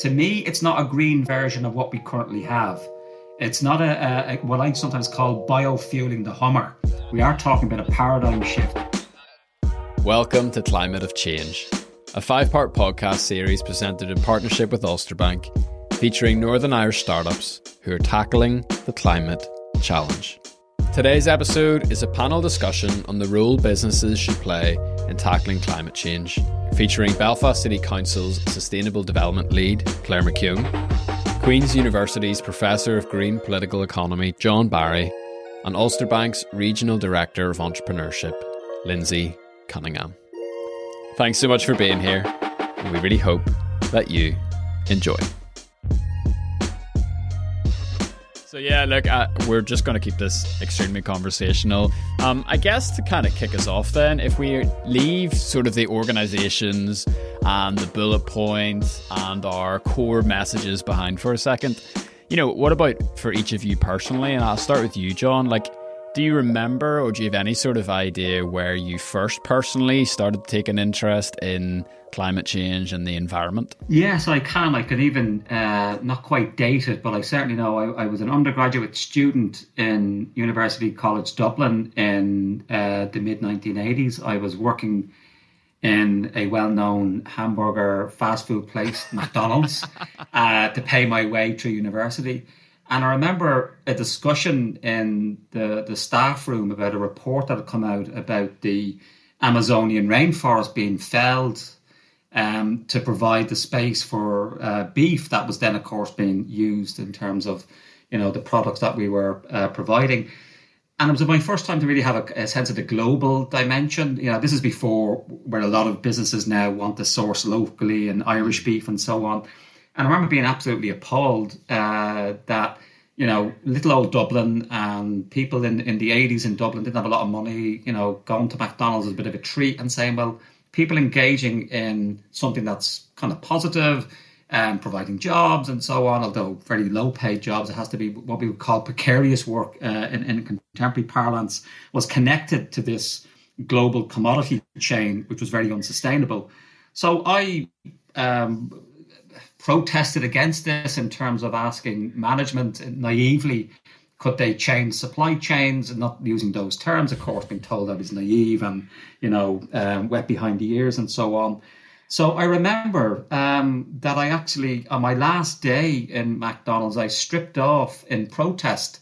To me, it's not a green version of what we currently have. It's not a, a, what I sometimes call biofueling the Hummer. We are talking about a paradigm shift. Welcome to Climate of Change, a five part podcast series presented in partnership with Ulster Bank, featuring Northern Irish startups who are tackling the climate challenge. Today's episode is a panel discussion on the role businesses should play in tackling climate change, featuring Belfast City Council's Sustainable Development Lead, Clare McKeown, Queen's University's Professor of Green Political Economy, John Barry, and Ulster Bank's Regional Director of Entrepreneurship, Lynsey Cunningham. Thanks so much for being here, and we really hope that you enjoy. So yeah, look, uh, we're just going to keep this extremely conversational. Um, I guess to kind of kick us off, then, if we leave sort of the organisations and the bullet points and our core messages behind for a second, you know, what about for each of you personally? And I'll start with you, John. Like, do you remember or do you have any sort of idea where you first personally started to take an interest in climate change and the environment? Yes, I can. I can even uh, not quite date it, but I certainly know I, I, was an undergraduate student in University College Dublin in uh, the mid 1980s. I was working in a well known hamburger fast food place, McDonald's, uh, to pay my way through university. And I remember a discussion in the, the staff room about a report that had come out about the Amazonian rainforest being felled um, to provide the space for uh, beef that was then, of course, being used in terms of, you know, the products that we were uh, providing. And it was my first time to really have a, a, sense of the global dimension. You know, this is before where a lot of businesses now want to source locally and Irish beef and so on. And I remember being absolutely appalled uh, that you know little old Dublin and people in in the eighties in Dublin didn't have a lot of money. You know, going to McDonald's is a bit of a treat, and saying, well, people engaging in something that's kind of positive and um, providing jobs and so on, although very low paid jobs, it has to be what we would call precarious work uh, in, in contemporary parlance, was connected to this global commodity chain, which was very unsustainable. So I um, protested against this in terms of asking management naively could they change supply chains and not using those terms of course being told i was naive and you know um, wet behind the ears and so on so i remember um, that i actually on my last day in mcdonald's i stripped off in protest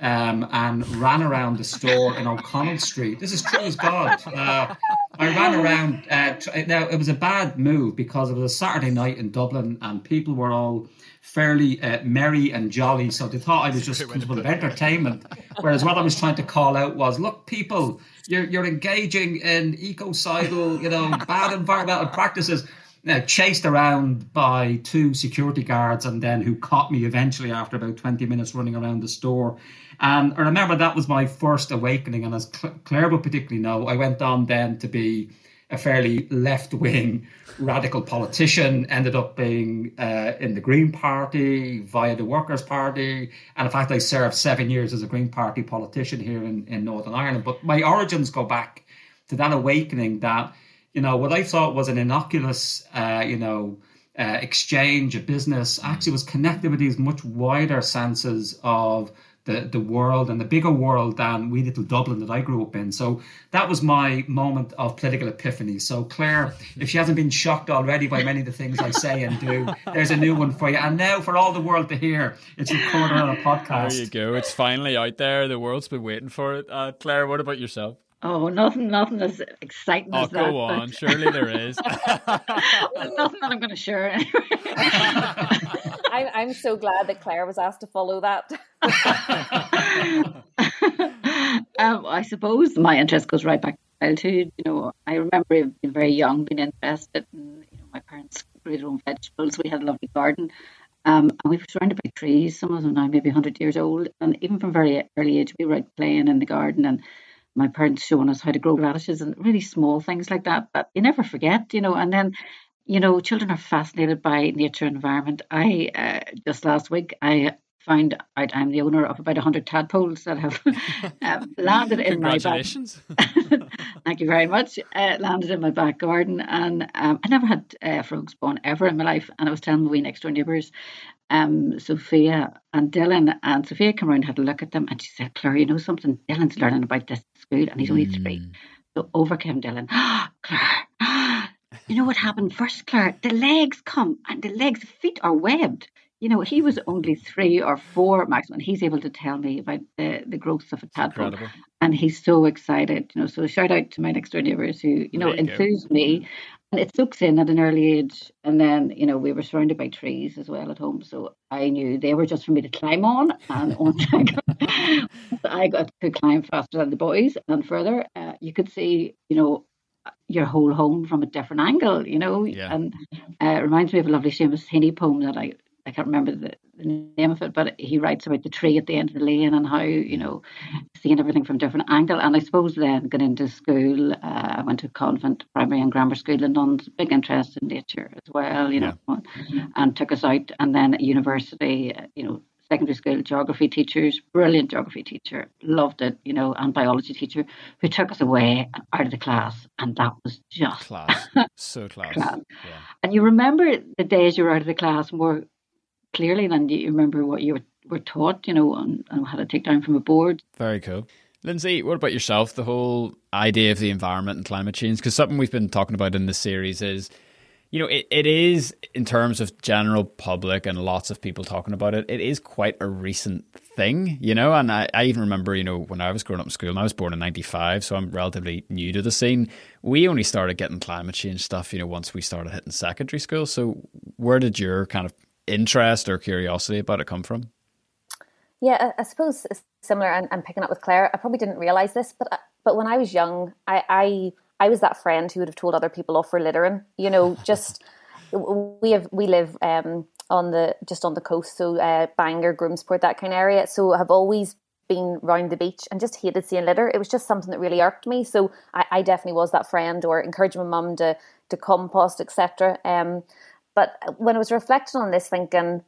um, and ran around the store in O'Connell Street. This is true as God. Uh, I ran around. Uh, now it was a bad move because it was a Saturday night in Dublin, and people were all fairly uh, merry and jolly. So they thought I was just full of entertainment. Whereas what I was trying to call out was, look, people, you're you're engaging in ecocidal, you know, bad environmental practices uh, chased around by two security guards and then who caught me eventually after about 20 minutes running around the store. And I remember that was my first awakening. And as Clare will particularly know, I went on then to be a fairly left wing radical politician, ended up being uh, in the Green Party via the Workers' Party. And in fact, I served seven years as a Green Party politician here in, in Northern Ireland. But my origins go back to that awakening that you know, what I thought was an innocuous, uh, you know, uh, exchange of business actually was connected with these much wider senses of the, the world and the bigger world than we little Dublin that I grew up in. So that was my moment of political epiphany. So Clare, if she hasn't been shocked already by many of the things I say and do, there's a new one for you. And now for all the world to hear, it's recorded on a podcast. There you go. It's finally out there. The world's been waiting for it. Uh, Clare, what about yourself? Oh, nothing, nothing as exciting oh, as that. go on. Surely there is. nothing that I'm going to share. Anyway. I'm, I'm so glad that Clare was asked to follow that. um, I suppose my interest goes right back to childhood. You know, I remember being very young, being interested. In, you know, my parents grew their own vegetables. We had a lovely garden. Um, and we were surrounded by trees, some of them now maybe 100 years old. And even from very early age, we were out playing in the garden and my parents showing us how to grow radishes and really small things like that. But you never forget, you know. And then, you know, children are fascinated by nature and environment. I uh, just last week I found out I'm the owner of about hundred tadpoles that have um, landed in my back. Thank you very much. Uh, landed in my back garden, and um, I never had uh, frog spawn ever in my life. And I was telling my wee next door neighbours, um, Sophia and Dylan, and Sophia came around and had a look at them, and she said, "Clare, you know something? Dylan's learning about this at school, and he's only mm. three. So over came Dylan. Oh, Clare, you know what happened first, Clare? The legs come, and the legs, feet are webbed you know, he was only three or four maximum. He's able to tell me about the, the growth of a tadpole. And he's so excited, you know. So shout out to my next door neighbours who, you know, enthused me. And it soaks in at an early age. And then, you know, we were surrounded by trees as well at home. So I knew they were just for me to climb on. And once I got, I got to climb faster than the boys and further, uh, you could see, you know, your whole home from a different angle, you know. Yeah. And uh, it reminds me of a lovely Seamus Heaney poem that I I can't remember the, the, name of it, but he writes about the tree at the end of the lane and how you know seeing everything from a different angle. And I suppose then going into school, uh, I went to convent, primary and grammar school, and nuns, big interest in nature as well, you know, yeah. and took us out. And then at university, uh, you know, secondary school geography teachers, brilliant geography teacher, loved it, you know, and biology teacher who took us away out of the class, and that was just class, so class. class. Yeah. And you remember the days you were out of the class more clearly than you remember what you were, were taught, you know, and, and how to take down from a board. Very cool. Lynsey, what about yourself? The whole idea of the environment and climate change? Because something we've been talking about in this series is, you know, it, it is in terms of general public and lots of people talking about it, it is quite a recent thing, you know. And I, I even remember, you know, when I was growing up in school, and I was born in 95, so I'm relatively new to the scene. We only started getting climate change stuff, you know, once we started hitting secondary school. So where did your kind of interest or curiosity about it come from? Yeah, I, suppose similar. And, picking up with Clare, I probably didn't realize this, but uh, but when I was young, I, I I was that friend who would have told other people off for littering. You know, just we have we live um, on the just on the coast, so uh, Bangor, Groomsport, that kind of area. So I've always been round the beach and just hated seeing litter. It was just something that really irked me. So I, I definitely was that friend or encouraging my mum to to compost, etc. Um, but when I was reflecting on this, thinking,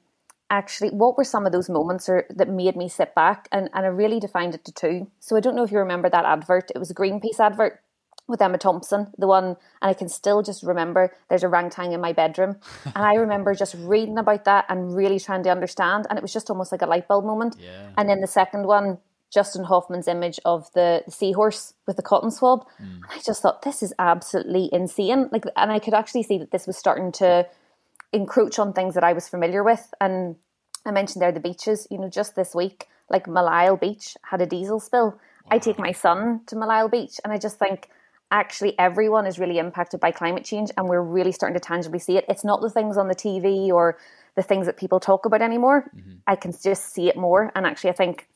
actually, what were some of those moments or, that made me sit back? And, and I really defined it to two. So I don't know if you remember that advert. It was a Greenpeace advert with Emma Thompson, the one, and I can still just remember there's a orangutan in my bedroom. and I remember just reading about that and really trying to understand. And it was just almost like a light bulb moment. Yeah. And then the second one, Justin Hofman's image of the, the seahorse with the cotton swab. Mm. I just thought, this is absolutely insane. Like, and I could actually see that this was starting to encroach on things that I was familiar with. And I mentioned there the beaches, you know, just this week, like Millisle Beach had a diesel spill. Wow. I take my son to Millisle Beach and I just think actually everyone is really impacted by climate change and we're really starting to tangibly see it. It's not the things on the TV or the things that people talk about anymore. Mm-hmm. I can just see it more. And actually I think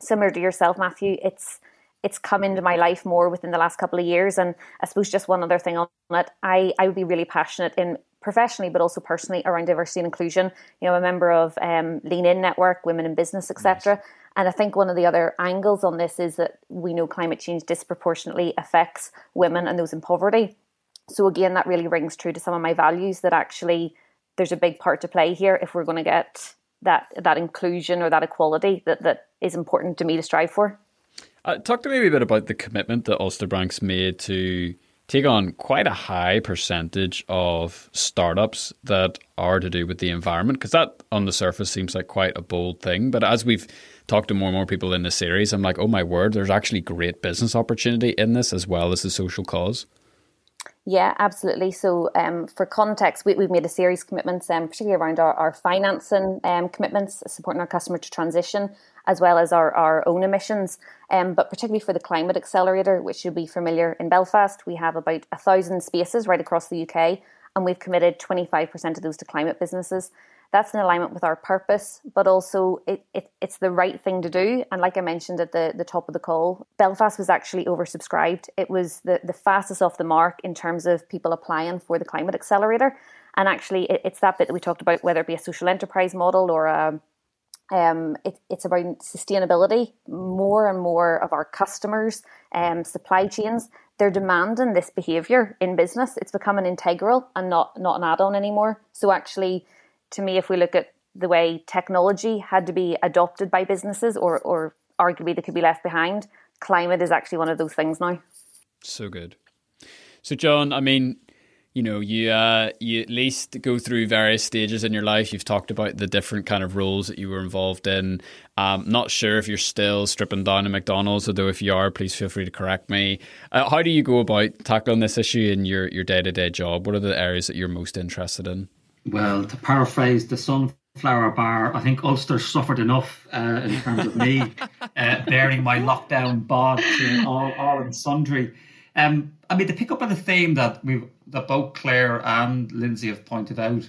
similar to yourself, Matthew, it's it's come into my life more within the last couple of years. And I suppose just one other thing on it, I, I would be really passionate in professionally, but also personally around diversity and inclusion. You know, I'm a member of um, Lean In Network, Women in Business, etc. Nice. And I think one of the other angles on this is that we know climate change disproportionately affects women and those in poverty. So again, that really rings true to some of my values that actually there's a big part to play here if we're going to get that that inclusion or that equality that, that is important to me to strive for. Uh, talk to me a bit about the commitment that Ulster Bank's made to take on quite a high percentage of startups that are to do with the environment because that on the surface seems like quite a bold thing. But as we've talked to more and more people in this series i'm like oh my word there's actually great business opportunity in this as well as the social cause yeah, absolutely. So, um, for context, we, have made a series of commitments, um, particularly around our, our financing um, commitments, supporting our customer to transition, as well as our, our own emissions. Um, but particularly for the Climate Accelerator, which you'll be familiar in Belfast, we have about a thousand spaces right across the UK, and we've committed 25% of those to climate businesses. That's in alignment with our purpose, but also it, it, it's the right thing to do. And like I mentioned at the, the top of the call, Belfast was actually oversubscribed. It was the, the fastest off the mark in terms of people applying for the Climate Accelerator. And actually, it, it's that bit that we talked about, whether it be a social enterprise model or a um, it, it's about sustainability. More and more of our customers, um, supply chains, they're demanding this behaviour in business. It's becoming integral and not not an add-on anymore. So actually, to me, if we look at the way technology had to be adopted by businesses, or or arguably they could be left behind, climate is actually one of those things now. So good. So, John, I mean, you know, you uh, you at least go through various stages in your life. You've talked about the different kind of roles that you were involved in. Um, not sure if you're still stripping down a McDonald's, although if you are, please feel free to correct me. Uh, how do you go about tackling this issue in your your day to day job? What are the areas that you're most interested in? Well, to paraphrase the sunflower bar, I think Ulster suffered enough uh, in terms of me uh, bearing my lockdown bod to all, all and sundry. Um, I mean, to pick up on the theme that we that both Clare and Lynsey have pointed out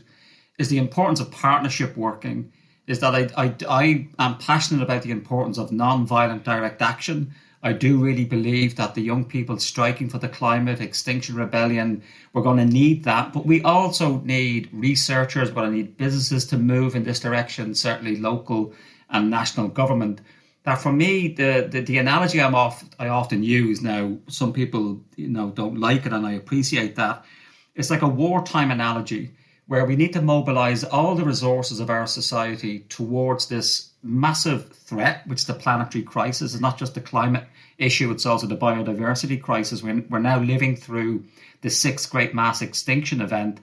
is the importance of partnership working. Is that I, I, I am passionate about the importance of non-violent direct action. I do really believe that the young people striking for the climate, Extinction Rebellion, we're going to need that. But we also need researchers, but we're need businesses to move in this direction, certainly local and national government that for me the, the the analogy I'm off I often use now some people you know don't like it and I appreciate that it's like a wartime analogy where we need to mobilize all the resources of our society towards this massive threat which is the planetary crisis it's not just the climate issue it's also the biodiversity crisis. We're, we're now living through the sixth great mass extinction event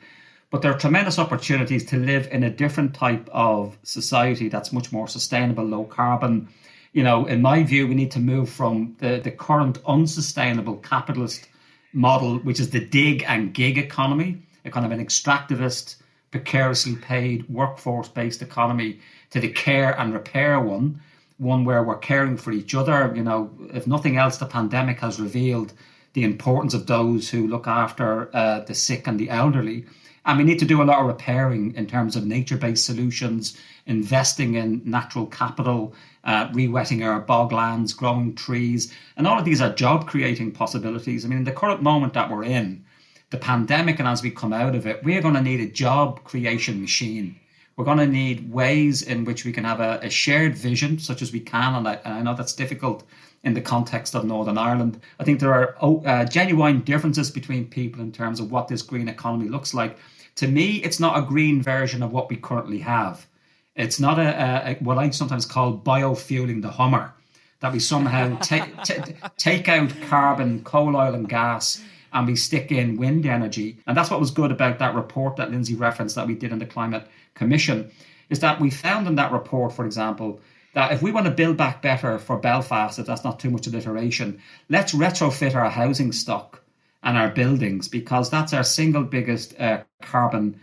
but there are tremendous opportunities to live in a different type of society that's much more sustainable low carbon. You know, in my view, we need to move from the, the current unsustainable capitalist model, which is the dig and gig economy, a kind of an extractivist, precariously paid, workforce based economy, to the care and repair one, one where we're caring for each other. You know, if nothing else, the pandemic has revealed the importance of those who look after uh, the sick and the elderly. And we need to do a lot of repairing in terms of nature based solutions, investing in natural capital, uh, re-wetting our boglands, growing trees, and all of these are job creating possibilities. I mean, in the current moment that we're in, the pandemic, and as we come out of it, we're going to need a job creation machine. We're going to need ways in which we can have a, a shared vision, such as we can, and I, and I, know that's difficult in the context of Northern Ireland. I think there are oh, uh, genuine differences between people in terms of what this green economy looks like. To me, it's not a green version of what we currently have. It's not a, a, what I sometimes call biofueling the Hummer, that we somehow take t- take out carbon, coal, oil, and gas, and we stick in wind energy. And that's what was good about that report that Lynsey referenced that we did in the Climate Commission, is that we found in that report, for example, that if we want to build back better for Belfast, if that's not too much alliteration, let's retrofit our housing stock and our buildings because that's our single biggest uh, carbon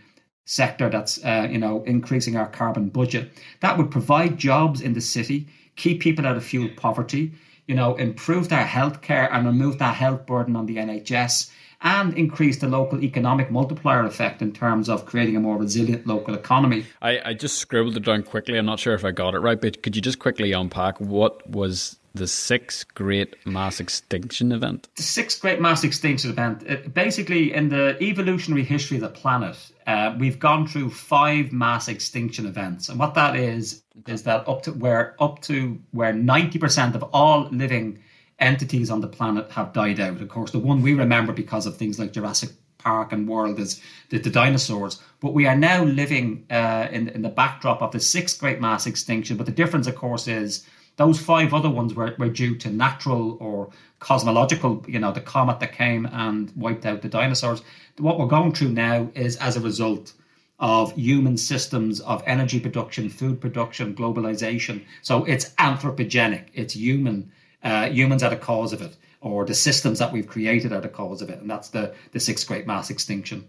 sector that's uh, you know increasing our carbon budget. That would provide jobs in the city, keep people out of fuel poverty, you know, improve their healthcare and remove that health burden on the NHS, and increase the local economic multiplier effect in terms of creating a more resilient local economy. I, I just scribbled it down quickly. I'm not sure if I got it right, but could you just quickly unpack what was the sixth great mass extinction event? The sixth great mass extinction event. It, basically, in the evolutionary history of the planet, uh, we've gone through five mass extinction events, and what that is is that up to where up to where ninety percent of all living entities on the planet have died out. Of course, the one we remember because of things like Jurassic Park and World is the, the dinosaurs. But we are now living uh, in, in the backdrop of the sixth great mass extinction. But the difference, of course, is those five other ones were, were due to natural or cosmological, you know, the comet that came and wiped out the dinosaurs. What we're going through now is as a result of human systems of energy production, food production, globalization. So it's anthropogenic, it's human. Uh, humans are the cause of it, or the systems that we've created are the cause of it, and that's the the sixth great mass extinction.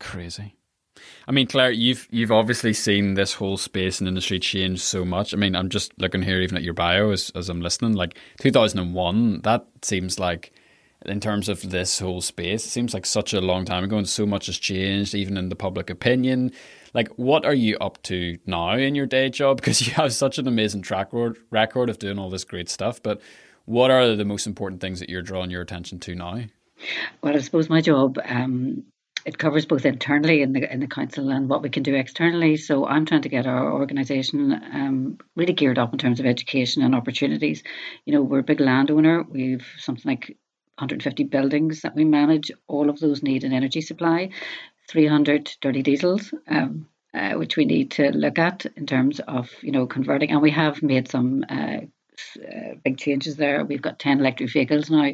Crazy. I mean, Clare, you've you've obviously seen this whole space and industry change so much. I mean, I'm just looking here, even at your bio as, as I'm listening. Like 2001, that seems like, in terms of this whole space, it seems like such a long time ago, and so much has changed, even in the public opinion. Like, what are you up to now in your day job? Because you have such an amazing track record of doing all this great stuff. But what are the most important things that you're drawing your attention to now? Well, I suppose my job um, it covers both internally in the in the council and what we can do externally. So I'm trying to get our organisation um, really geared up in terms of education and opportunities. You know, we're a big landowner. We've something like 150 buildings that we manage. All of those need an energy supply. 300 dirty diesels. Um, uh, which we need to look at in terms of you know converting, and we have made some uh, uh, big changes there. We've got ten electric vehicles now,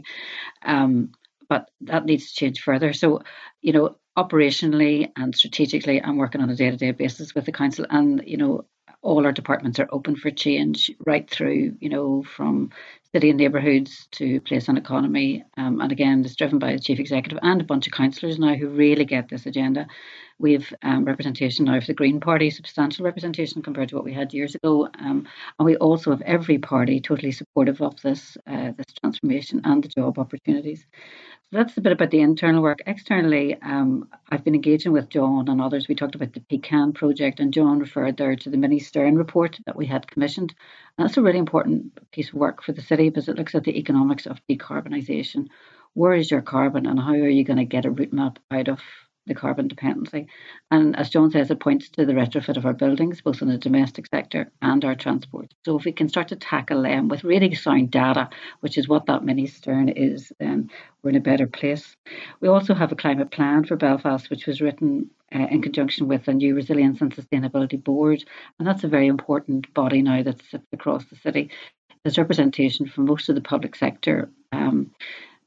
um, but that needs to change further. So, you know, operationally and strategically, I'm working on a day to day basis with the council, and you know, all our departments are open for change right through, you know, from city and neighbourhoods to place an economy. Um, and again, it's driven by the chief executive and a bunch of councillors now who really get this agenda. We have um, representation now for the Green Party, substantial representation compared to what we had years ago. Um, and we also have every party totally supportive of this uh, this transformation and the job opportunities. So that's a bit about the internal work. Externally, um, I've been engaging with John and others. We talked about the PCAN project, and John referred there to the Mini Stern report that we had commissioned. And that's a really important piece of work for the city because it looks at the economics of decarbonisation. Where is your carbon, and how are you going to get a route map out of the carbon dependency. And as John says, it points to the retrofit of our buildings, both in the domestic sector and our transport. So if we can start to tackle them with really sound data, which is what that mini stern is, then we're in a better place. We also have a climate plan for Belfast, which was written uh, in conjunction with a new Resilience and Sustainability Board. And that's a very important body now that sits across the city. There's representation from most of the public sector. Um,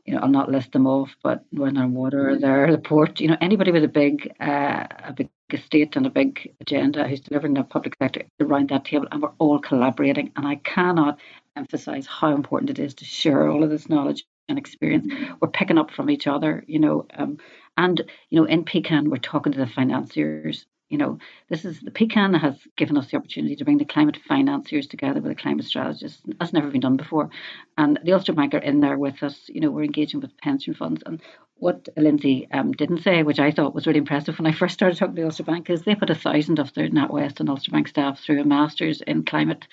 you know, I'll not list them off, but Northern Water, are there, the port, you know, anybody with a big, uh, a big estate and a big agenda who's delivering the public sector around that table, and we're all collaborating. And I cannot emphasize how important it is to share all of this knowledge and experience. We're picking up from each other, you know, um, and you know, in PCAN, we're talking to the financiers you know, this is the PCAN has given us the opportunity to bring the climate financiers together with the climate strategists. That's never been done before. And the Ulster Bank are in there with us. You know, we're engaging with pension funds. And what Lynsey um, didn't say, which I thought was really impressive when I first started talking to the Ulster Bank, is they put a thousand of their NatWest and Ulster Bank staff through a master's in climate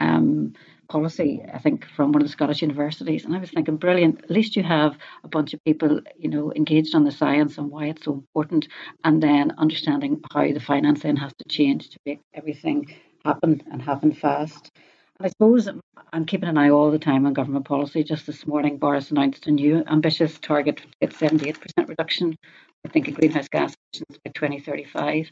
um, policy, I think, from one of the Scottish universities. And I was thinking, brilliant. At least you have a bunch of people, you know, engaged on the science and why it's so important, and then understanding how the finance then has to change to make everything happen and happen fast. And I suppose I'm keeping an eye all the time on government policy. Just this morning, Boris announced a new ambitious target at 78% reduction, I think, in greenhouse gas emissions by 2035.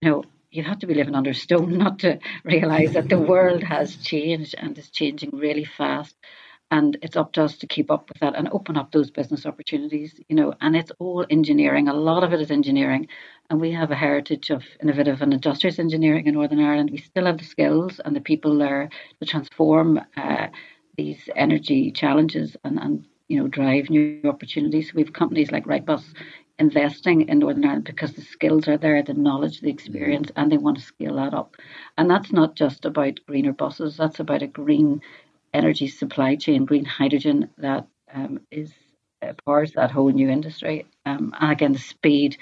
You know, you have to be living under a stone not to realize that the world has changed and is changing really fast. And it's up to us to keep up with that and open up those business opportunities you know and it's all engineering. A lot of it is engineering. And we have a heritage of innovative and industrious engineering in northern ireland. We still have the skills and the people there to transform uh, these energy challenges and, and you know drive new opportunities. We have companies like wrightbus investing in Northern Ireland because the skills are there, the knowledge, the experience, and they want to scale that up. And that's not just about greener buses, that's about a green energy supply chain, green hydrogen that um, is powers that whole new industry. Um, and again, the speed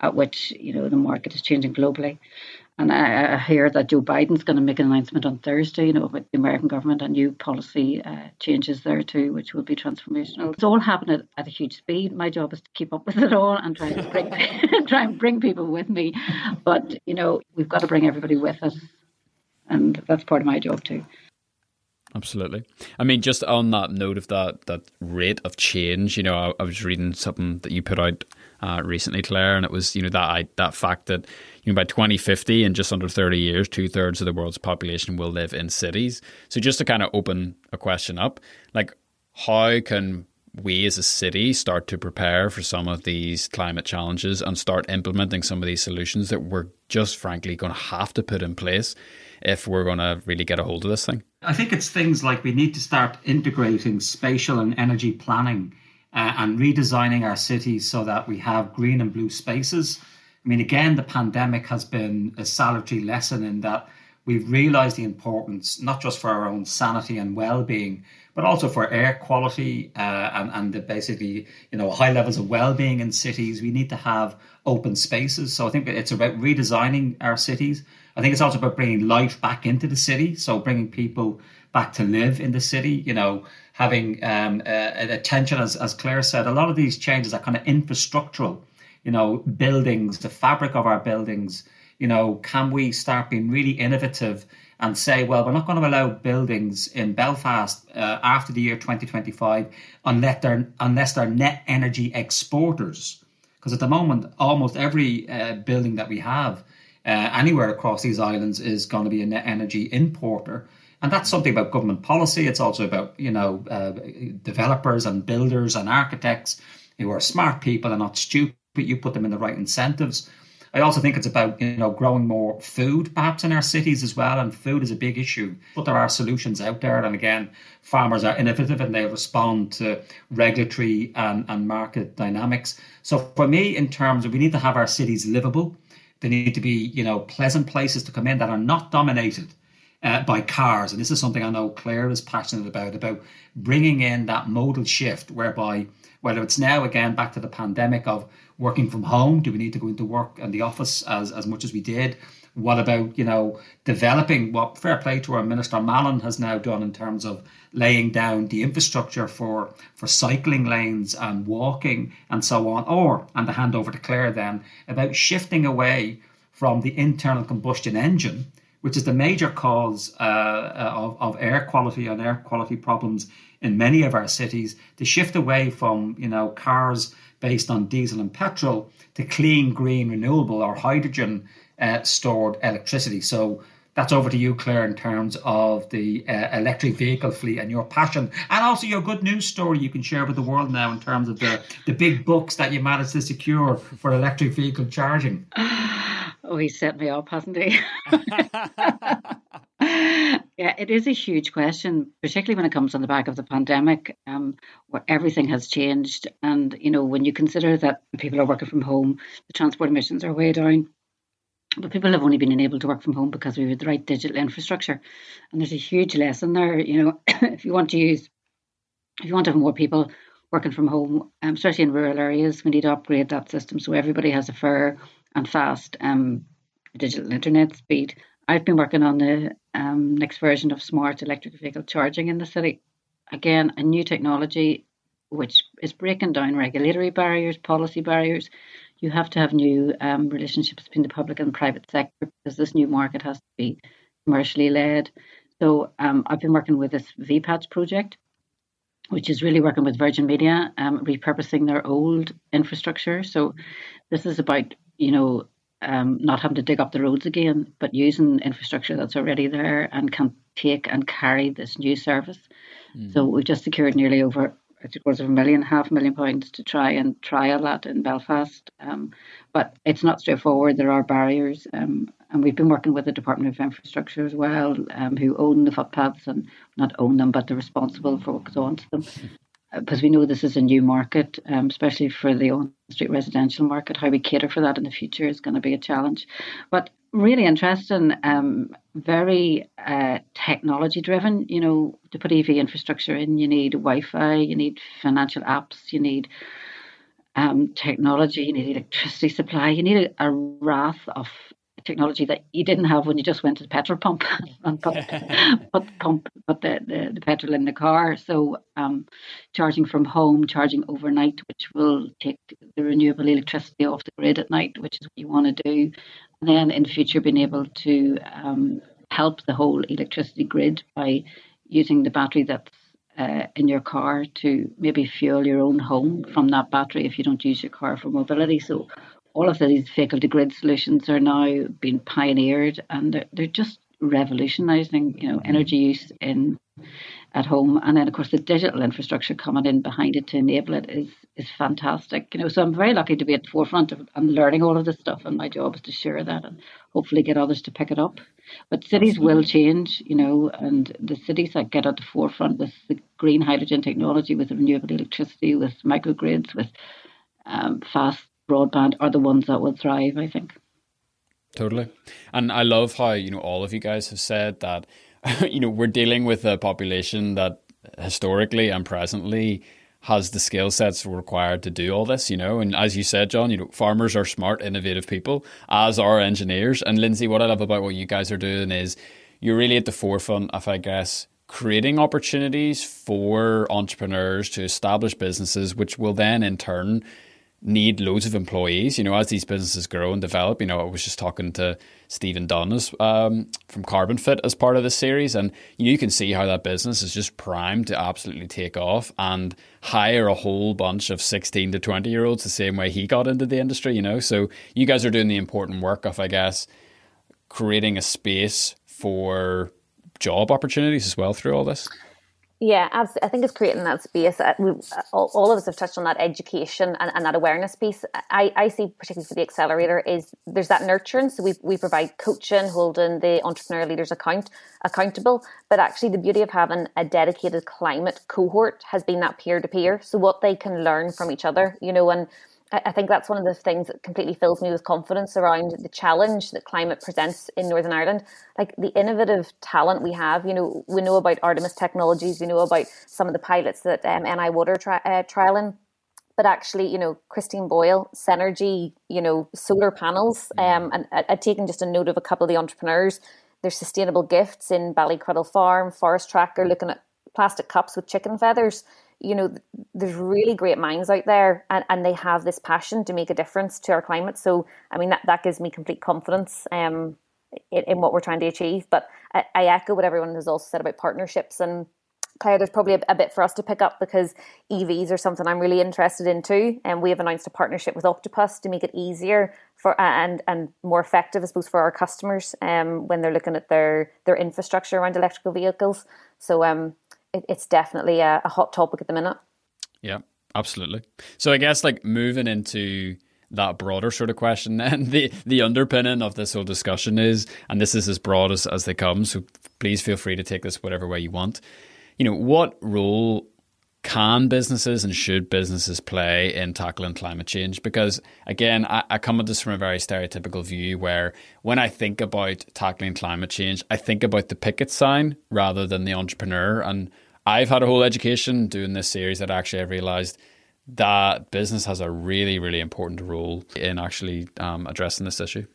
at which you know the market is changing globally. And I, I hear that Joe Biden's going to make an announcement on Thursday, you know, about the American government and new policy uh, changes there too, which will be transformational. It's all happening at, a huge speed. My job is to keep up with it all and try to bring try and bring people with me. But you know, we've got to bring everybody with us, and that's part of my job too. Absolutely. I mean, just on that note of that that rate of change, you know, I, I was reading something that you put out uh, recently, Clare, and it was you know that I, that fact that you know by 2050 in just under 30 years, two thirds of the world's population will live in cities. So just to kind of open a question up, like how can we as a city start to prepare for some of these climate challenges and start implementing some of these solutions that we're just frankly going to have to put in place if we're going to really get a hold of this thing? I think it's things like we need to start integrating spatial and energy planning uh, and redesigning our cities so that we have green and blue spaces. I mean, again, the pandemic has been a salutary lesson in that we've realized the importance, not just for our own sanity and well-being, but also for air quality uh, and, and the basically, you know, high levels of well-being in cities. We need to have open spaces. So I think it's about redesigning our cities. I think it's also about bringing life back into the city. So bringing people back to live in the city, you know, having um, uh, attention, as, as Clare said, a lot of these changes are kind of infrastructural, you know, buildings, the fabric of our buildings, you know, can we start being really innovative and say, well, we're not going to allow buildings in Belfast uh, after the year 2025 unless they're, unless they're net energy exporters. Because at the moment, almost every uh, building that we have uh, anywhere across these islands is going to be a net energy importer and that's something about government policy. It's also about you know uh, developers and builders and architects who are smart people and not stupid. You put them in the right incentives. I also think it's about you know growing more food perhaps in our cities as well, and food is a big issue. But there are solutions out there, and again, farmers are innovative and they respond to regulatory and, and market dynamics. So for me, in terms of we need to have our cities livable, they need to be you know pleasant places to come in that are not dominated uh, by cars. And this is something I know Clare is passionate about, about bringing in that modal shift whereby whether it's now again back to the pandemic of working from home? Do we need to go into work in the office as, as much as we did? What about, you know, developing what fair play to our Minister Mallon has now done in terms of laying down the infrastructure for for cycling lanes and walking and so on, or and the hand over to Clare then about shifting away from the internal combustion engine, which is the major cause uh, of, of air quality and air quality problems in many of our cities, to shift away from, you know, cars based on diesel and petrol to clean, green, renewable or hydrogen uh, stored electricity. So that's over to you, Clare, in terms of the uh, electric vehicle fleet and your passion, and also your good news story you can share with the world now in terms of the, the big books that you managed to secure for electric vehicle charging. Oh, he set me up, hasn't he? yeah, it is a huge question, particularly when it comes on the back of the pandemic, um, where everything has changed. And, you know, when you consider that people are working from home, the transport emissions are way down. But people have only been able to work from home because we had the right digital infrastructure. And there's a huge lesson there. You know, if you want to use, if you want to have more people working from home, um, especially in rural areas, we need to upgrade that system so everybody has a fair and fast um, digital internet speed. I've been working on the um, next version of smart electric vehicle charging in the city. Again, a new technology which is breaking down regulatory barriers, policy barriers. You have to have new um, relationships between the public and private sector because this new market has to be commercially led. So um, I've been working with this VPACH project, which is really working with Virgin Media, um, repurposing their old infrastructure. So this is about you know um, not having to dig up the roads again, but using infrastructure that's already there and can take and carry this new service. Mm. So we've just secured nearly over, I think it was a million, half a million pounds to try and trial that in Belfast. Um, but it's not straightforward. There are barriers. Um, and we've been working with the Department of Infrastructure as well, um, who own the footpaths and not own them, but they're responsible for what goes on to them. because we know this is a new market, um, especially for the on street residential market. How we cater for that in the future is going to be a challenge. But really interesting, um, very uh, technology driven. You know, to put EV infrastructure in, you need Wi Fi, you need financial apps, you need um, technology, you need electricity supply, you need a, a raft of technology that you didn't have when you just went to the petrol pump and put, put, pump, put the, the, the, petrol in the car. So um, charging from home, charging overnight, which will take the renewable electricity off the grid at night, which is what you want to do. And then in the future, being able to um, help the whole electricity grid by using the battery that's uh, in your car to maybe fuel your own home from that battery if you don't use your car for mobility. So all of these vehicle to grid solutions are now being pioneered and they're, they're just revolutionizing you know energy use in at home. And then of course the digital infrastructure coming in behind it to enable it is is fantastic you know. So i'm very lucky to be at the forefront of and learning all of this stuff and my job is to share that and hopefully get others to pick it up. But cities will change you know and the cities that get at the forefront with the green hydrogen technology with renewable electricity with microgrids with um, fast broadband are the ones that will thrive, I think. Totally. And I love how, you know, all of you guys have said that, you know, we're dealing with a population that historically and presently has the skill sets required to do all this, you know. And as you said, John, you know, farmers are smart, innovative people, as are engineers. And Lynsey, what I love about what you guys are doing is you're really at the forefront of, I guess, creating opportunities for entrepreneurs to establish businesses, which will then in turn need loads of employees. You know, as these businesses grow and develop. You know, I was just talking to Stephen Dunn um, from Carbon Fit as part of this series, and you can see how that business is just primed to absolutely take off and hire a whole bunch of sixteen to twenty year olds the same way he got into the industry. You know, so you guys are doing the important work of, I guess, creating a space for job opportunities as well through all this. Yeah, absolutely. I think it's creating that space. We, uh, all of us have touched on that education and, and that awareness piece. I, I see, particularly for the accelerator, is there's that nurturing. So we, we provide coaching, holding the entrepreneur leaders account accountable. But actually, the beauty of having a dedicated climate cohort has been that peer to peer. So what they can learn from each other, you know, and I think that's one of the things that completely fills me with confidence around the challenge that climate presents in Northern Ireland. Like the innovative talent we have, you know, we know about Artemis Technologies, we know about some of the pilots that um, NI Water tri- uh, trialing, but actually, you know, Christine Boyle, Synergy, you know, solar panels, um, and I'd taken just a note of a couple of the entrepreneurs. There's sustainable gifts in Ballycruddle Farm, Forest Tracker, looking at plastic cups with chicken feathers you know, there's really great minds out there and, and they have this passion to make a difference to our climate. So, I mean, that, that gives me complete confidence um, in, in what we're trying to achieve. But I, I, echo what everyone has also said about partnerships. And Clare, there's probably a, a, bit for us to pick up because EVs are something I'm really interested in too. And we have announced a partnership with Octopus to make it easier for and and more effective, I suppose, for our customers um, when they're looking at their their infrastructure around electrical vehicles. So um, it, it's definitely a, a hot topic at the minute. Yeah, absolutely. So I guess like moving into that broader sort of question then the the underpinning of this whole discussion is and this is as broad as, as they come so please feel free to take this whatever way you want you know what role can businesses and should businesses play in tackling climate change? Because again, I, I, come at this from a very stereotypical view where when I think about tackling climate change, I think about the picket sign rather than the entrepreneur. And I've had a whole education doing this series that actually I've realized that business has a really, really important role in actually um, addressing this issue.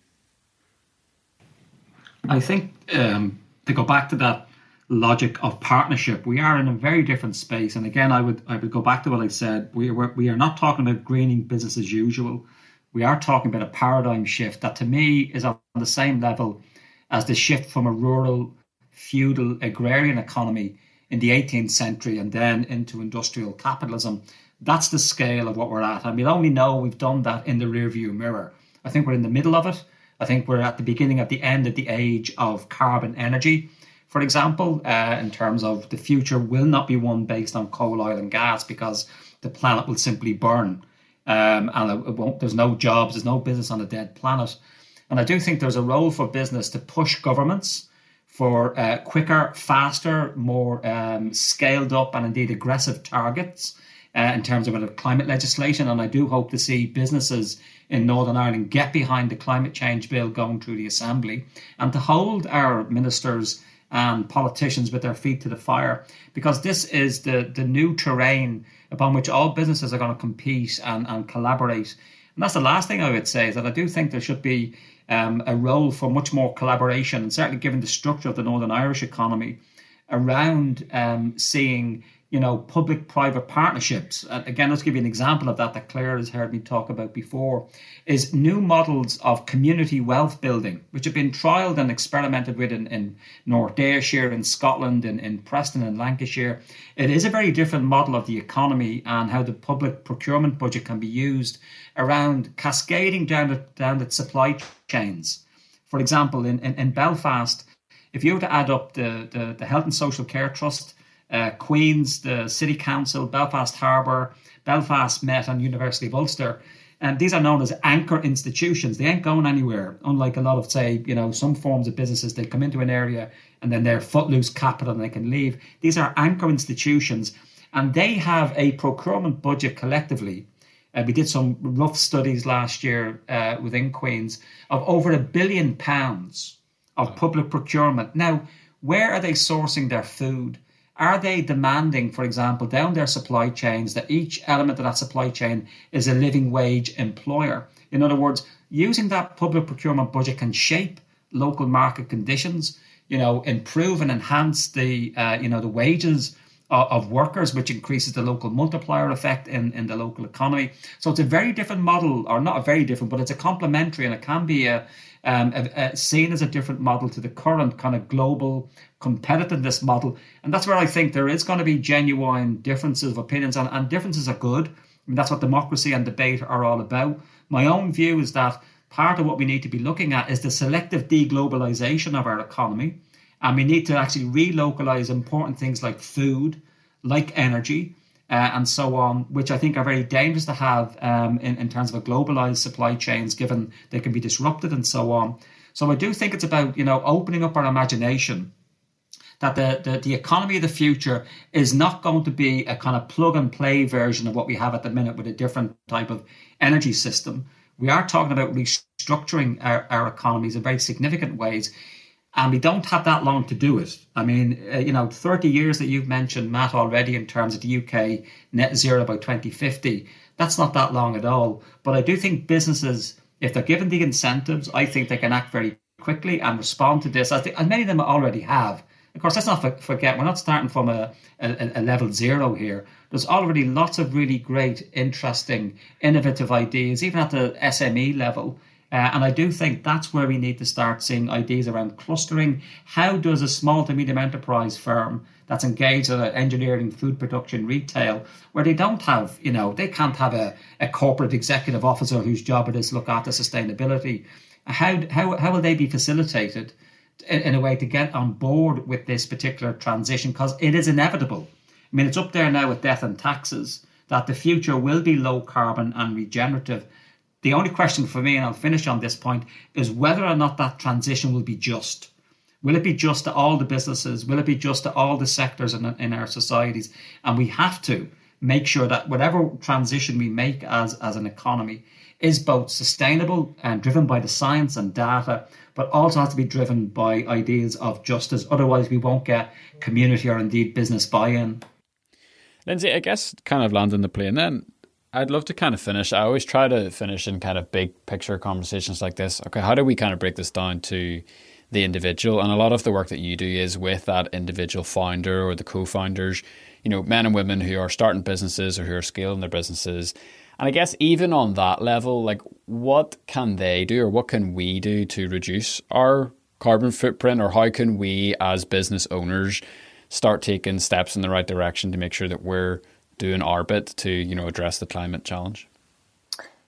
I think um, to go back to that logic of partnership. We are in a very different space, and again, I would I would go back to what I said. We are we are not talking about greening business as usual. We are talking about a paradigm shift that, to me, is on the same level as the shift from a rural, feudal, agrarian economy in the 18th century and then into industrial capitalism. That's the scale of what we're at, and we only know we've done that in the rearview mirror. I think we're in the middle of it. I think we're at the beginning, at the end of the age of carbon energy for example, uh, in terms of the future will not be one based on coal, oil, and gas because the planet will simply burn. Um, and there's no jobs, there's no business on a dead planet. And I do think there's a role for business to push governments for uh, quicker, faster, more um, scaled up, and indeed aggressive targets uh, in terms of climate legislation. And I do hope to see businesses in Northern Ireland get behind the climate change bill going through the Assembly and to hold our ministers and politicians with their feet to the fire because this is the, the new terrain upon which all businesses are going to compete and, and collaborate. And that's the last thing I would say is that I do think there should be um, a role for much more collaboration, and certainly given the structure of the Northern Irish economy, around um, seeing you know, public-private partnerships. And again, let's give you an example of that that Clare has heard me talk about before, is new models of community wealth building, which have been trialled and experimented with in, in North Ayrshire, in Scotland, in, in Preston and Lancashire. It is a very different model of the economy and how the public procurement budget can be used around cascading down the, down the supply chains. For example, in, in, in Belfast, if you were to add up the, the, the Health and Social Care Trust, uh, Queen's, the City Council, Belfast Harbour, Belfast Met, and University of Ulster. And these are known as anchor institutions. They ain't going anywhere. Unlike a lot of, say, you know, some forms of businesses, they come into an area and then they're footloose capital and they can leave. These are anchor institutions, and they have a procurement budget collectively. Uh, we did some rough studies last year uh, within Queens of over a billion pounds of public procurement. Now, where are they sourcing their food? Are they demanding, for example, down their supply chains that each element of that supply chain is a living wage employer? In other words, using that public procurement budget can shape local market conditions, you know, improve and enhance the, uh, you know, the wages of, of workers, which increases the local multiplier effect in, in the local economy. So it's a very different model, or not a very different, but it's a complementary and it can be a, um, a, seen as a different model to the current kind of global competitiveness model. And that's where I think there is going to be genuine differences of opinions, and, and differences are good. I mean, that's what democracy and debate are all about. My own view is that part of what we need to be looking at is the selective deglobalization of our economy. And we need to actually relocalize important things like food, like energy, uh, and so on, which I think are very dangerous to have um, in, in terms of a globalized supply chains, given they can be disrupted and so on. So I do think it's about you know opening up our imagination that the, the, the economy of the future is not going to be a kind of plug and play version of what we have at the minute with a different type of energy system. We are talking about restructuring our, our economies in very significant ways and we don't have that long to do it. I mean, uh, you know, 30 years that you've mentioned, Matt, already in terms of the UK net zero by 2050, that's not that long at all. But I do think businesses, if they're given the incentives, I think they can act very quickly and respond to this, as, they, as many of them already have. Of course, let's not forget, we're not starting from a, a, a level zero here. There's already lots of really great, interesting, innovative ideas, even at the SME level uh, and I do think that's where we need to start seeing ideas around clustering. How does a small to medium enterprise firm that's engaged in engineering, food production, retail, where they don't have, you know, they can't have a, a corporate executive officer whose job it is to look after sustainability. How, how, how will they be facilitated in, in a way to get on board with this particular transition? Because it is inevitable. I mean, it's up there now with death and taxes that the future will be low carbon and regenerative the only question for me, and I'll finish on this point, is whether or not that transition will be just. Will it be just to all the businesses? Will it be just to all the sectors in, in our societies? And we have to make sure that whatever transition we make as, as an economy is both sustainable and driven by the science and data, but also has to be driven by ideas of justice. Otherwise, we won't get community or indeed business buy in. Lynsey, I guess kind of landing the plane then I'd love to kind of finish. I always try to finish in kind of big picture conversations like this. Okay, how do we kind of break this down to the individual? And a lot of the work that you do is with that individual founder or the co founders, you know, men and women who are starting businesses or who are scaling their businesses. And I guess even on that level, like what can they do or what can we do to reduce our carbon footprint or how can we as business owners start taking steps in the right direction to make sure that we're doing our bit to you know address the climate challenge?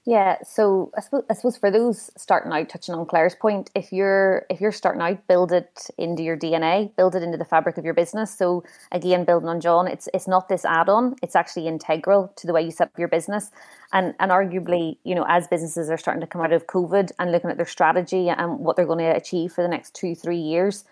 Yeah, so I suppose, I suppose for those starting out, touching on Clare's point, if you're if you're starting out, build it into your DNA, build it into the fabric of your business. So again, building on John, it's it's not this add-on; it's actually integral to the way you set up your business. And and arguably, you know, as businesses are starting to come out of COVID and looking at their strategy and what they're going to achieve for the next two three years,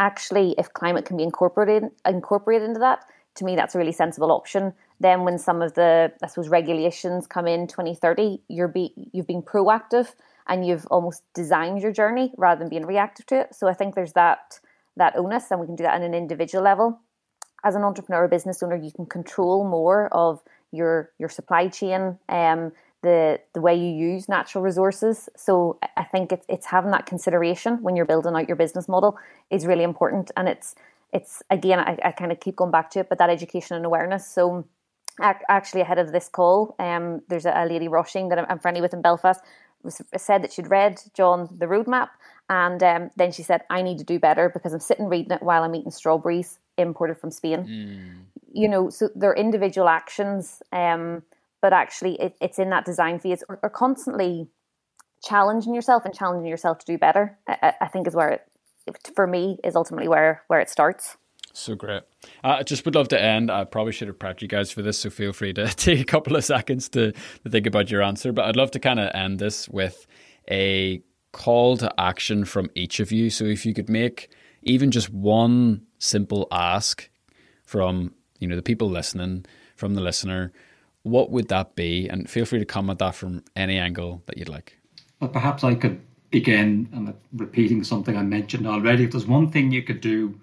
actually, if climate can be incorporated incorporated into that, to me, that's a really sensible option then when some of the I suppose regulations come in 2030, you're be you've been proactive and you've almost designed your journey rather than being reactive to it. So I think there's that that onus, and we can do that on an individual level. As an entrepreneur or business owner, you can control more of your your supply chain, um, the the way you use natural resources. So I think it's it's having that consideration when you're building out your business model is really important, and it's it's again I, I kind of keep going back to it, but that education and awareness. So actually ahead of this call, um, there's a, lady rushing that I'm, I'm friendly with in Belfast was, said that she'd read John the roadmap, and um, then she said, "I need to do better because I'm sitting reading it while I'm eating strawberries imported from Spain." Mm. You know, so they're individual actions, um, but actually, it, it's in that design phase or, or, constantly challenging yourself and challenging yourself to do better. I, I think is where it, for me, is ultimately where where it starts. So great. Uh, I just would love to end. I probably should have prepped you guys for this, so feel free to take a couple of seconds to, to think about your answer. But I'd love to kind of end this with a call to action from each of you. So if you could make even just one simple ask from you know the people listening, from the listener, what would that be? And feel free to come at that from any angle that you'd like. Well, perhaps I could begin and repeating something I mentioned already. If there's one thing you could do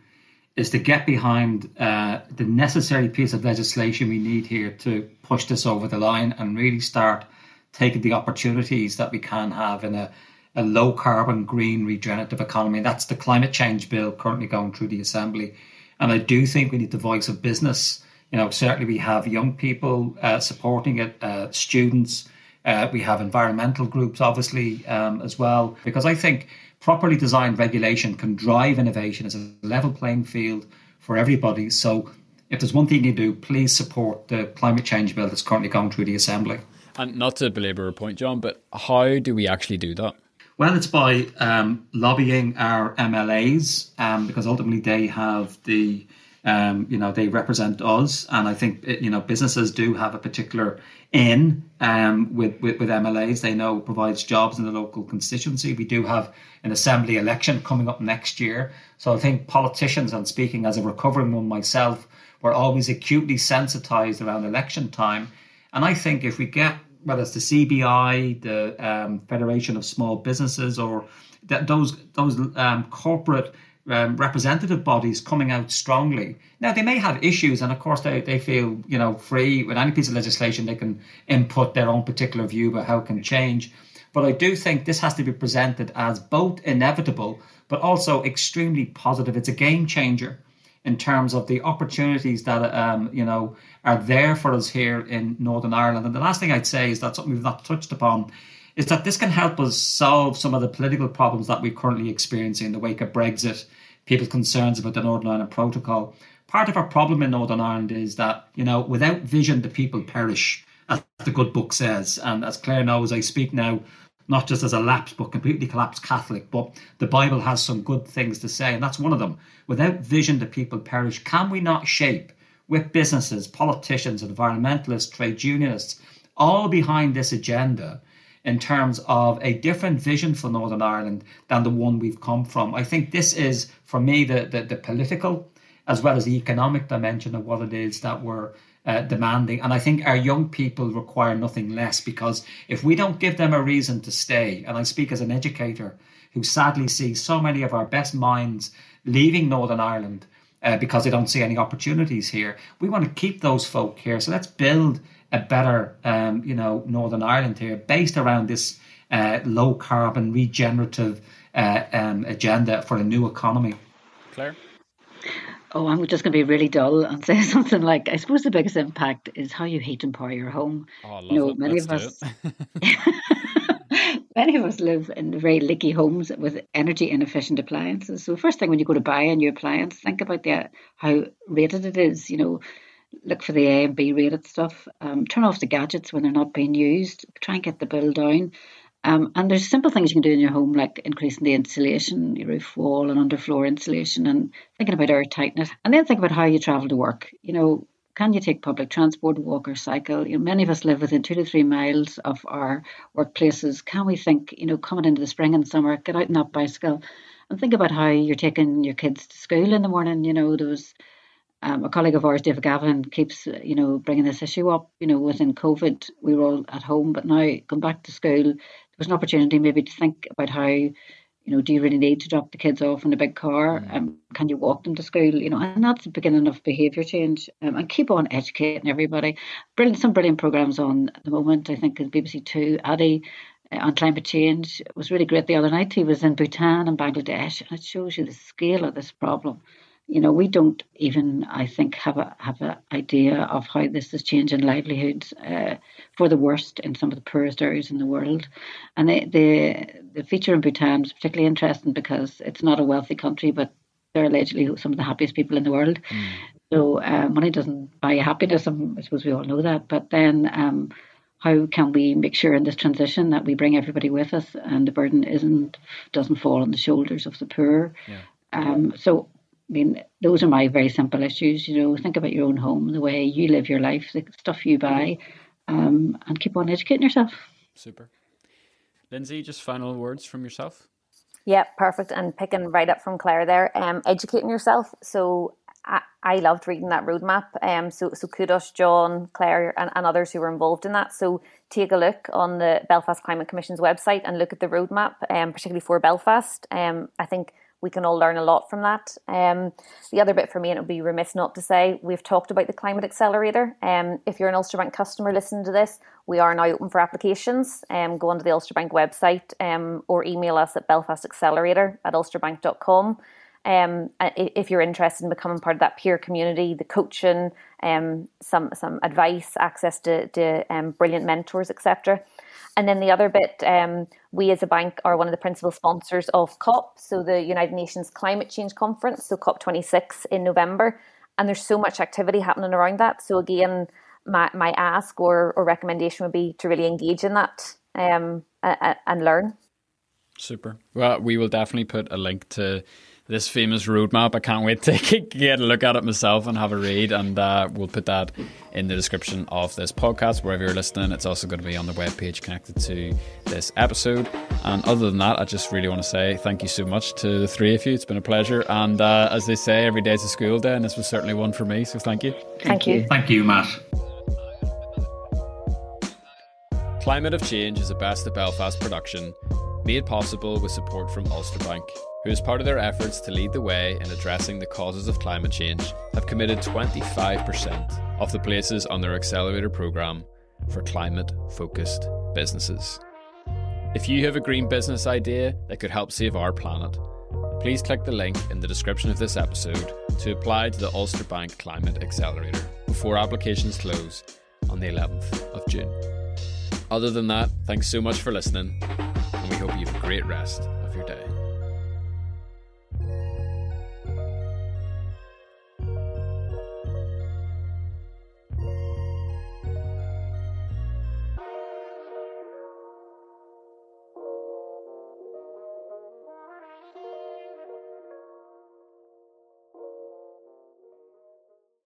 is to get behind uh, the necessary piece of legislation we need here to push this over the line and really start taking the opportunities that we can have in a, a low carbon, green, regenerative economy. That's the climate change bill currently going through the assembly. And I do think we need the voice of business. You know, certainly we have young people uh, supporting it, uh, students. Uh, we have environmental groups, obviously, um, as well, because I think properly designed regulation can drive innovation as a level playing field for everybody. So, if there's one thing you do, please support the climate change bill that's currently going through the Assembly. And not to belabor a point, John, but how do we actually do that? Well, it's by um, lobbying our MLAs um, because ultimately they have the Um, you know, they represent us, and I think you know businesses do have a particular in um, with, with with MLAs. They know provides jobs in the local constituency. We do have an assembly election coming up next year, so I think politicians, and speaking as a recovering one myself, we're always acutely sensitized around election time, and I think if we get whether it's the CBI, the um, Federation of Small Businesses, or that those those um, corporate um, representative bodies coming out strongly. Now they may have issues, and of course they, they feel you know free with any piece of legislation they can input their own particular view about how it can change. But I do think this has to be presented as both inevitable but also extremely positive. It's a game changer in terms of the opportunities that um, you know are there for us here in Northern Ireland. And the last thing I'd say is that something we've not touched upon is that this can help us solve some of the political problems that we're currently experiencing in the wake of Brexit, people's concerns about the Northern Ireland Protocol. Part of our problem in Northern Ireland is that, you know, without vision, the people perish, as the good book says. And as Clare knows, I speak now not just as a lapsed but completely collapsed Catholic, but the Bible has some good things to say, and that's one of them. Without vision, the people perish. Can we not shape with businesses, politicians, environmentalists, trade unionists, all behind this agenda? In terms of a different vision for Northern Ireland than the one we've come from. I think this is, for me, the, the, the political as well as the economic dimension of what it is that we're uh, demanding. And I think our young people require nothing less because if we don't give them a reason to stay, and I speak as an educator who sadly sees so many of our best minds leaving Northern Ireland uh, because they don't see any opportunities here, we want to keep those folk here. So let's build a better, um, you know, Northern Ireland here, based around this uh, low carbon, regenerative uh, um, agenda for a new economy. Clare. Oh, I'm just going to be really dull and say something like, I suppose the biggest impact is how you heat and power your home. Oh, you know, it. many Let's of us, many of us live in very leaky homes with energy inefficient appliances. So first thing when you go to buy a new appliance, think about the how rated it is. You know, look for the A and B rated stuff. Um, turn off the gadgets when they're not being used. Try and get the bill down. Um, and there's simple things you can do in your home, like increasing the insulation, your roof wall and underfloor insulation, and thinking about air tightness. And then think about how you travel to work. You know, can you take public transport, walk or cycle? You know, many of us live within two to three miles of our workplaces. Can we think, you know, coming into the spring and summer, get out on that bicycle and think about how you're taking your kids to school in the morning. You know, there was um, a colleague of ours, David Gavin, keeps you know bringing this issue up. You know, within COVID, we were all at home, but now come back to school, there was an opportunity maybe to think about how, you know, do you really need to drop the kids off in a big car? Mm. Um, can you walk them to school? You know, and that's the beginning of behaviour change. Um, and keep on educating everybody. Brilliant, some brilliant programs on at the moment. I think in BBC Two, Addy uh, on climate change it was really great the other night. He was in Bhutan and Bangladesh, and it shows you the scale of this problem you know, we don't even, I think, have a have an idea of how this is changing livelihoods uh, for the worst in some of the poorest areas in the world. And the, the the feature in Bhutan is particularly interesting because it's not a wealthy country, but they're allegedly some of the happiest people in the world. Mm. So uh, money doesn't buy happiness. I suppose we all know that. But then. Um, how can we make sure in this transition that we bring everybody with us and the burden isn't doesn't fall on the shoulders of the poor yeah. um, so I mean, those are my very simple issues. You know, think about your own home, the way you live your life, the stuff you buy, um, and keep on educating yourself. Super. Lynsey, just final words from yourself. Yeah, perfect. And picking right up from Clare there, um, educating yourself. So I, I loved reading that roadmap. Um, so so kudos, John, Clare, and, and others who were involved in that. So take a look on the Belfast Climate Commission's website and look at the roadmap, um, particularly for Belfast. Um, I think we can all learn a lot from that. Um, the other bit for me, and it would be remiss not to say, we've talked about the Climate Accelerator. Um, if you're an Ulster Bank customer listening to this, we are now open for applications. Um, go onto the Ulster Bank website um, or email us at belfastaccelerator at ulsterbank.com. Um, if you're interested in becoming part of that peer community, the coaching, um, some some advice, access to, to um, brilliant mentors, etc. And then the other bit, um, we as a bank are one of the principal sponsors of COP, so the United Nations Climate Change Conference, so COP26 in November. And there's so much activity happening around that. So again, my, my ask or, or recommendation would be to really engage in that um, and learn. Super. Well, we will definitely put a link to this famous roadmap. I can't wait to get a look at it myself and have a read. And uh, we'll put that in the description of this podcast, wherever you're listening. It's also going to be on the webpage connected to this episode. And other than that, I just really want to say thank you so much to the three of you. It's been a pleasure. And uh, as they say, every day is a school day, and this was certainly one for me. So thank you. Thank you. Thank you, Matt. Climate of Change is a Best of Belfast production, made possible with support from Ulster Bank, who, as part of their efforts to lead the way in addressing the causes of climate change, have committed 25% of the places on their accelerator programme for climate focused businesses. If you have a green business idea that could help save our planet, please click the link in the description of this episode to apply to the Ulster Bank Climate Accelerator before applications close on the 11th of June. Other than that, thanks so much for listening, and we hope you have a great rest